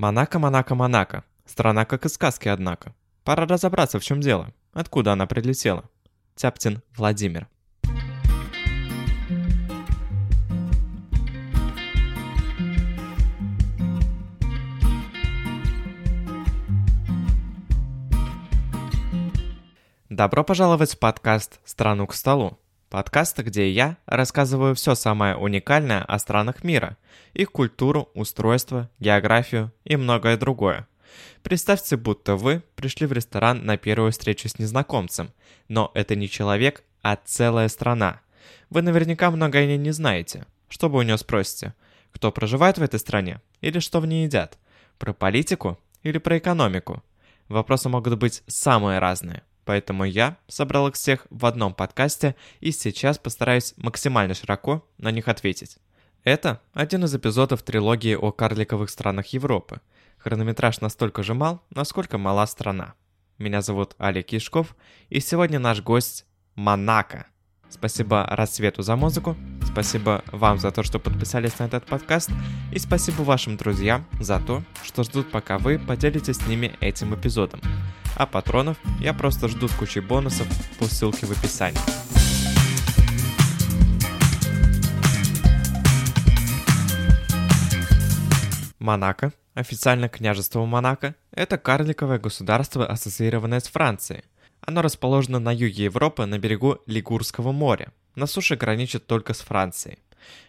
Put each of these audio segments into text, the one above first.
Монако, Монако, Монако. Страна как из сказки, однако. Пора разобраться, в чем дело. Откуда она прилетела? Тяптин Владимир. Добро пожаловать в подкаст «Страну к столу». Подкаст, где я рассказываю все самое уникальное о странах мира, их культуру, устройство, географию и многое другое. Представьте, будто вы пришли в ресторан на первую встречу с незнакомцем, но это не человек, а целая страна. Вы наверняка многое о ней не знаете. Что вы у него спросите? Кто проживает в этой стране? Или что в ней едят? Про политику? Или про экономику? Вопросы могут быть самые разные. Поэтому я собрал их всех в одном подкасте и сейчас постараюсь максимально широко на них ответить. Это один из эпизодов трилогии о карликовых странах Европы. Хронометраж настолько же мал, насколько мала страна. Меня зовут Олег Кишков, и сегодня наш гость Монако. Спасибо Рассвету за музыку, спасибо вам за то, что подписались на этот подкаст, и спасибо вашим друзьям за то, что ждут, пока вы поделитесь с ними этим эпизодом. А патронов я просто жду с кучей бонусов по ссылке в описании. Монако, официально княжество Монако, это карликовое государство, ассоциированное с Францией – оно расположено на юге Европы на берегу Лигурского моря. На суше граничит только с Францией.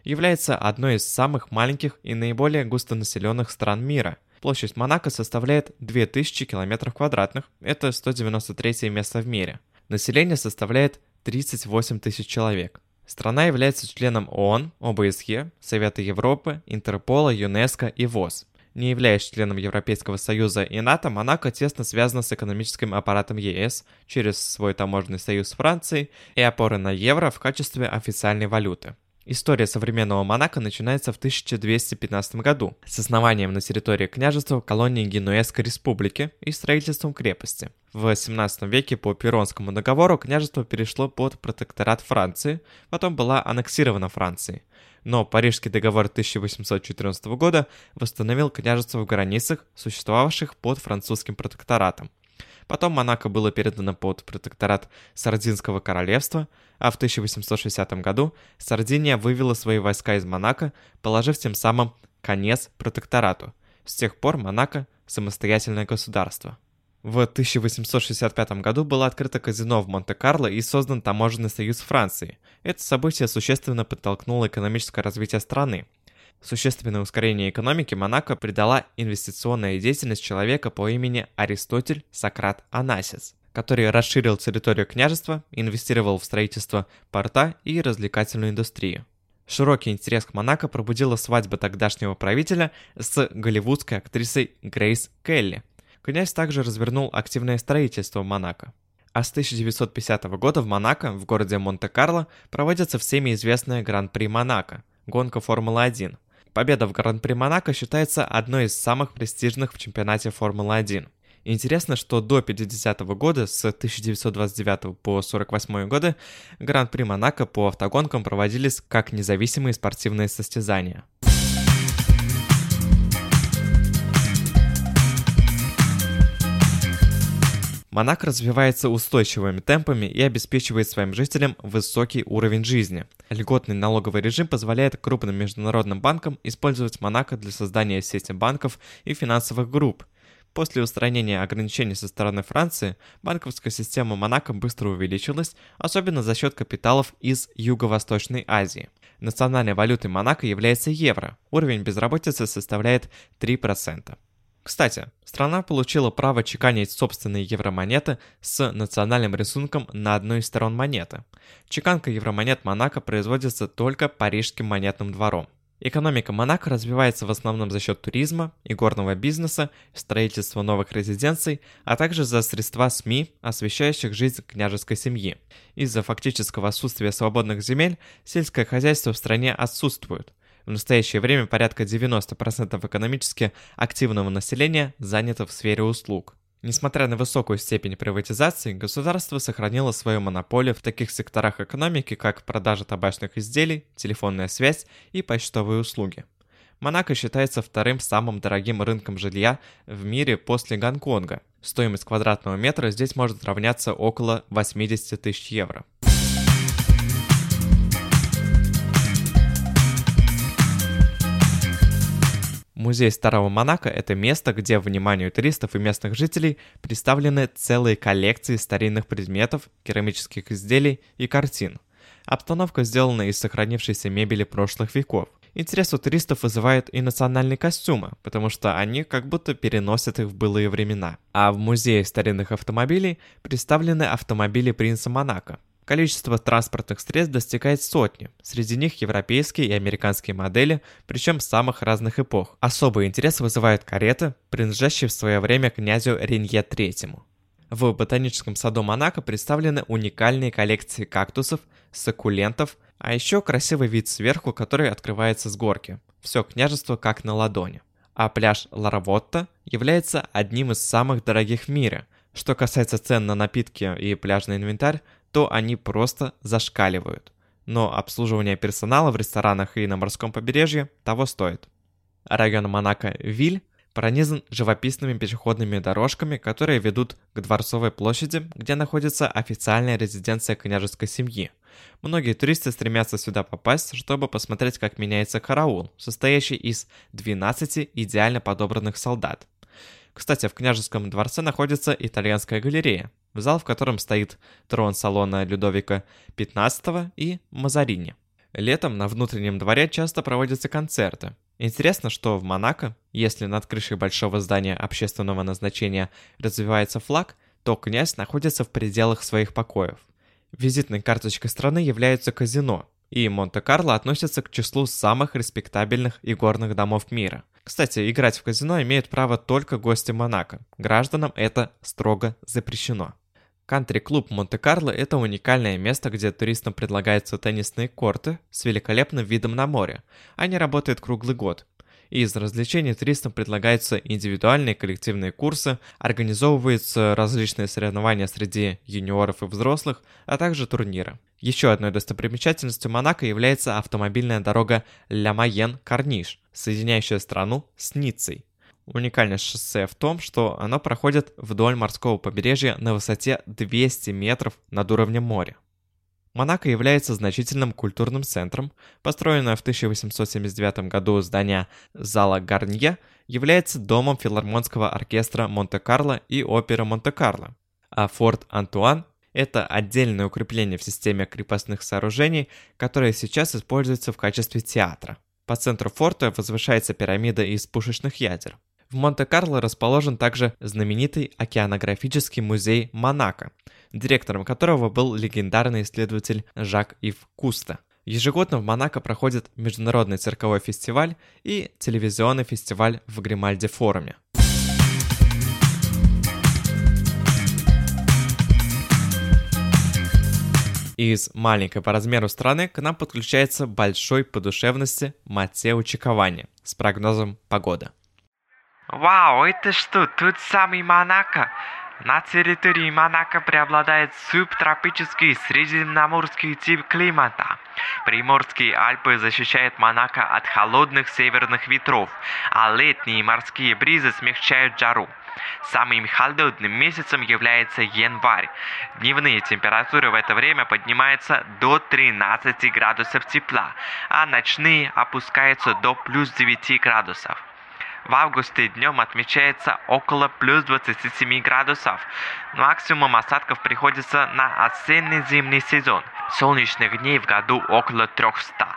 Является одной из самых маленьких и наиболее густонаселенных стран мира. Площадь Монако составляет 2000 км квадратных, это 193 место в мире. Население составляет 38 тысяч человек. Страна является членом ООН, ОБСЕ, Совета Европы, Интерпола, ЮНЕСКО и ВОЗ. Не являясь членом Европейского Союза и НАТО, Монако тесно связано с экономическим аппаратом ЕС через свой таможенный союз с Францией и опоры на евро в качестве официальной валюты. История современного Монако начинается в 1215 году с основанием на территории княжества колонии Генуэзской республики и строительством крепости. В 17 веке по Перонскому договору княжество перешло под протекторат Франции, потом была аннексирована Францией но Парижский договор 1814 года восстановил княжество в границах, существовавших под французским протекторатом. Потом Монако было передано под протекторат Сардинского королевства, а в 1860 году Сардиния вывела свои войска из Монако, положив тем самым конец протекторату. С тех пор Монако – самостоятельное государство. В 1865 году было открыто казино в Монте-Карло и создан таможенный союз Франции. Это событие существенно подтолкнуло экономическое развитие страны. Существенное ускорение экономики Монако придала инвестиционная деятельность человека по имени Аристотель Сократ Анасис, который расширил территорию княжества, инвестировал в строительство порта и развлекательную индустрию. Широкий интерес к Монако пробудила свадьба тогдашнего правителя с голливудской актрисой Грейс Келли – Князь также развернул активное строительство Монако. А с 1950 года в Монако, в городе Монте-Карло, проводится всеми известная Гран-при Монако – гонка Формулы-1. Победа в Гран-при Монако считается одной из самых престижных в чемпионате Формулы-1. Интересно, что до 50 -го года, с 1929 по 48 годы, Гран-при Монако по автогонкам проводились как независимые спортивные состязания. Монако развивается устойчивыми темпами и обеспечивает своим жителям высокий уровень жизни. Льготный налоговый режим позволяет крупным международным банкам использовать Монако для создания сети банков и финансовых групп. После устранения ограничений со стороны Франции, банковская система Монако быстро увеличилась, особенно за счет капиталов из Юго-Восточной Азии. Национальной валютой Монако является евро. Уровень безработицы составляет 3%. Кстати, страна получила право чеканить собственные евромонеты с национальным рисунком на одной из сторон монеты. Чеканка евромонет Монако производится только Парижским монетным двором. Экономика Монако развивается в основном за счет туризма и горного бизнеса, строительства новых резиденций, а также за средства СМИ, освещающих жизнь княжеской семьи. Из-за фактического отсутствия свободных земель сельское хозяйство в стране отсутствует. В настоящее время порядка 90% экономически активного населения занято в сфере услуг. Несмотря на высокую степень приватизации, государство сохранило свою монополию в таких секторах экономики, как продажа табачных изделий, телефонная связь и почтовые услуги. Монако считается вторым самым дорогим рынком жилья в мире после Гонконга. Стоимость квадратного метра здесь может равняться около 80 тысяч евро. Музей Старого Монако – это место, где вниманию туристов и местных жителей представлены целые коллекции старинных предметов, керамических изделий и картин. Обстановка сделана из сохранившейся мебели прошлых веков. Интерес у туристов вызывает и национальные костюмы, потому что они как будто переносят их в былые времена. А в музее старинных автомобилей представлены автомобили принца Монако. Количество транспортных средств достигает сотни. Среди них европейские и американские модели, причем самых разных эпох. Особый интерес вызывают кареты, принадлежащие в свое время князю Ренье III. В ботаническом саду Монако представлены уникальные коллекции кактусов, саккулентов, а еще красивый вид сверху, который открывается с горки. Все княжество как на ладони. А пляж Ларавотта является одним из самых дорогих в мире. Что касается цен на напитки и пляжный инвентарь, то они просто зашкаливают. Но обслуживание персонала в ресторанах и на морском побережье того стоит. Район Монако-Виль пронизан живописными пешеходными дорожками, которые ведут к Дворцовой площади, где находится официальная резиденция княжеской семьи. Многие туристы стремятся сюда попасть, чтобы посмотреть, как меняется караул, состоящий из 12 идеально подобранных солдат. Кстати, в княжеском дворце находится итальянская галерея, в зал в котором стоит трон салона Людовика XV и Мазарини. Летом на внутреннем дворе часто проводятся концерты. Интересно, что в Монако, если над крышей большого здания общественного назначения развивается флаг, то князь находится в пределах своих покоев. Визитной карточкой страны является казино, и Монте-Карло относится к числу самых респектабельных игорных домов мира. Кстати, играть в казино имеют право только гости Монако. Гражданам это строго запрещено. Кантри-клуб Монте-Карло – это уникальное место, где туристам предлагаются теннисные корты с великолепным видом на море. Они работают круглый год. Из развлечений туристам предлагаются индивидуальные коллективные курсы, организовываются различные соревнования среди юниоров и взрослых, а также турниры. Еще одной достопримечательностью Монако является автомобильная дорога Ля Майен-Карниш, соединяющая страну с Ниццей. Уникальность шоссе в том, что оно проходит вдоль морского побережья на высоте 200 метров над уровнем моря. Монако является значительным культурным центром. Построенное в 1879 году здание зала Гарнье является домом филармонского оркестра Монте-Карло и оперы Монте-Карло. А форт Антуан – это отдельное укрепление в системе крепостных сооружений, которое сейчас используется в качестве театра. По центру форта возвышается пирамида из пушечных ядер. В Монте-Карло расположен также знаменитый океанографический музей Монако, директором которого был легендарный исследователь Жак-Ив Куста. Ежегодно в Монако проходит международный цирковой фестиваль и телевизионный фестиваль в Гримальде форуме. Из маленькой по размеру страны к нам подключается большой по душевности Матео Чиковани с прогнозом погоды. Вау, это что, тут самый Монако? На территории Монако преобладает субтропический средиземноморский тип климата. Приморские Альпы защищают Монако от холодных северных ветров, а летние морские бризы смягчают жару. Самым холодным месяцем является январь. Дневные температуры в это время поднимаются до 13 градусов тепла, а ночные опускаются до плюс 9 градусов. В августе днем отмечается около плюс 27 градусов. Максимум осадков приходится на осенне-зимний сезон. Солнечных дней в году около 300.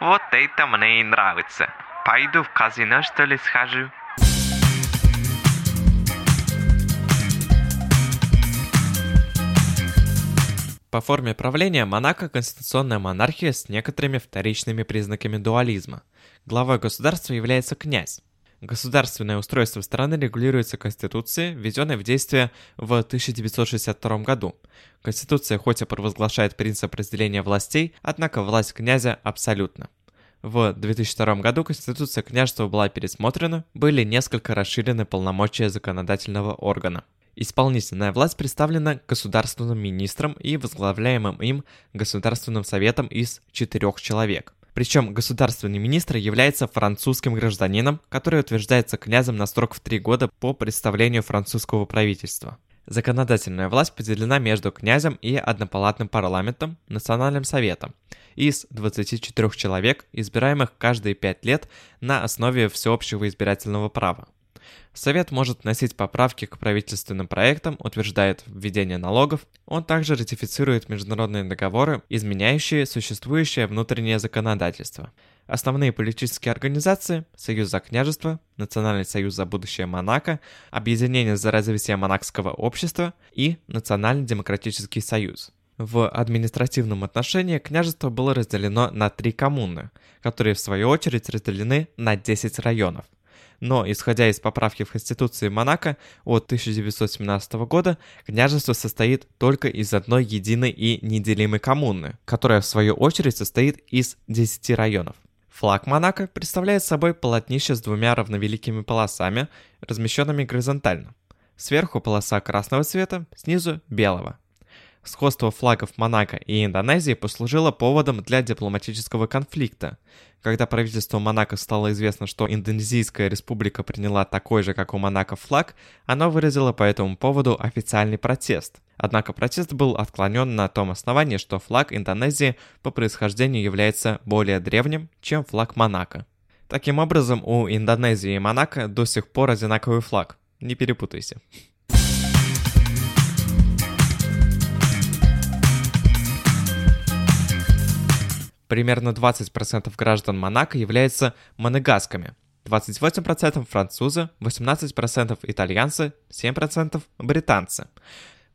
Вот это мне и нравится. Пойду в казино, что ли, схожу. По форме правления Монако – конституционная монархия с некоторыми вторичными признаками дуализма. Главой государства является князь. Государственное устройство страны регулируется Конституцией, введенной в действие в 1962 году. Конституция хоть и провозглашает принцип разделения властей, однако власть князя абсолютна. В 2002 году Конституция княжества была пересмотрена, были несколько расширены полномочия законодательного органа. Исполнительная власть представлена государственным министром и возглавляемым им Государственным советом из четырех человек. Причем государственный министр является французским гражданином, который утверждается князем на срок в три года по представлению французского правительства. Законодательная власть поделена между князем и однопалатным парламентом, национальным советом, из 24 человек, избираемых каждые 5 лет на основе всеобщего избирательного права. Совет может вносить поправки к правительственным проектам, утверждает введение налогов. Он также ратифицирует международные договоры, изменяющие существующее внутреннее законодательство. Основные политические организации – Союз за княжество, Национальный союз за будущее Монако, Объединение за развитие монакского общества и Национальный демократический союз. В административном отношении княжество было разделено на три коммуны, которые в свою очередь разделены на 10 районов – но, исходя из поправки в Конституции Монако от 1917 года, княжество состоит только из одной единой и неделимой коммуны, которая в свою очередь состоит из 10 районов. Флаг Монако представляет собой полотнище с двумя равновеликими полосами, размещенными горизонтально. Сверху полоса красного цвета, снизу белого. Сходство флагов Монако и Индонезии послужило поводом для дипломатического конфликта. Когда правительству Монако стало известно, что Индонезийская республика приняла такой же, как у Монако, флаг, оно выразило по этому поводу официальный протест. Однако протест был отклонен на том основании, что флаг Индонезии по происхождению является более древним, чем флаг Монако. Таким образом, у Индонезии и Монако до сих пор одинаковый флаг. Не перепутайся. Примерно 20% граждан Монако являются монегасками, 28% французы, 18% итальянцы, 7% британцы.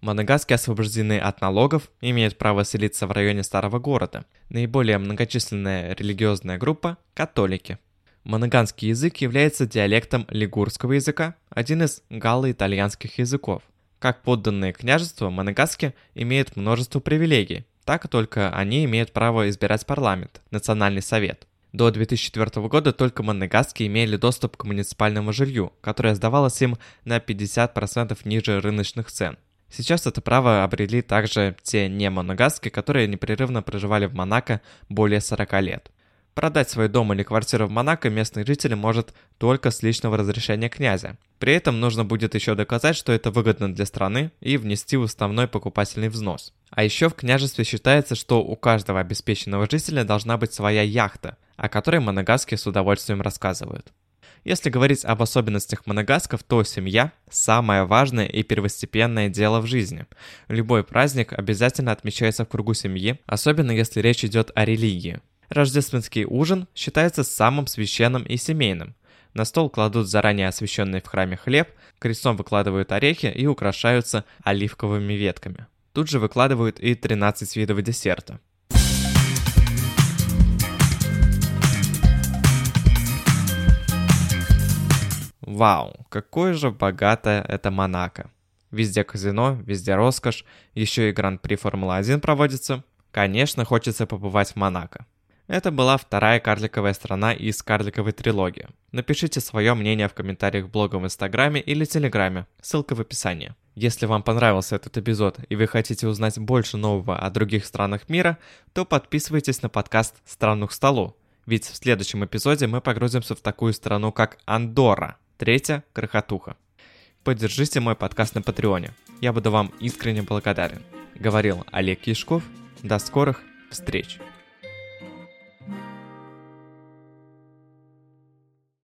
Монегаски освобождены от налогов, имеют право селиться в районе старого города. Наиболее многочисленная религиозная группа – католики. Моноганский язык является диалектом лигурского языка, один из галло-итальянских языков. Как подданные княжества, монегаски имеют множество привилегий, так только они имеют право избирать парламент, национальный совет. До 2004 года только монегаски имели доступ к муниципальному жилью, которое сдавалось им на 50% ниже рыночных цен. Сейчас это право обрели также те не монегаски, которые непрерывно проживали в Монако более 40 лет. Продать свой дом или квартиру в Монако местный житель может только с личного разрешения князя. При этом нужно будет еще доказать, что это выгодно для страны и внести уставной покупательный взнос. А еще в княжестве считается, что у каждого обеспеченного жителя должна быть своя яхта, о которой моногаски с удовольствием рассказывают. Если говорить об особенностях моногасков, то семья – самое важное и первостепенное дело в жизни. Любой праздник обязательно отмечается в кругу семьи, особенно если речь идет о религии. Рождественский ужин считается самым священным и семейным. На стол кладут заранее освященный в храме хлеб, крестом выкладывают орехи и украшаются оливковыми ветками. Тут же выкладывают и 13 видов десерта. Вау, какое же богатое это Монако. Везде казино, везде роскошь, еще и Гран-при Формула-1 проводится. Конечно, хочется побывать в Монако. Это была вторая карликовая страна из карликовой трилогии. Напишите свое мнение в комментариях блога в Инстаграме или Телеграме, ссылка в описании. Если вам понравился этот эпизод и вы хотите узнать больше нового о других странах мира, то подписывайтесь на подкаст «Страну к столу», ведь в следующем эпизоде мы погрузимся в такую страну, как Андорра, третья крохотуха. Поддержите мой подкаст на Патреоне, я буду вам искренне благодарен. Говорил Олег Яшков, до скорых встреч!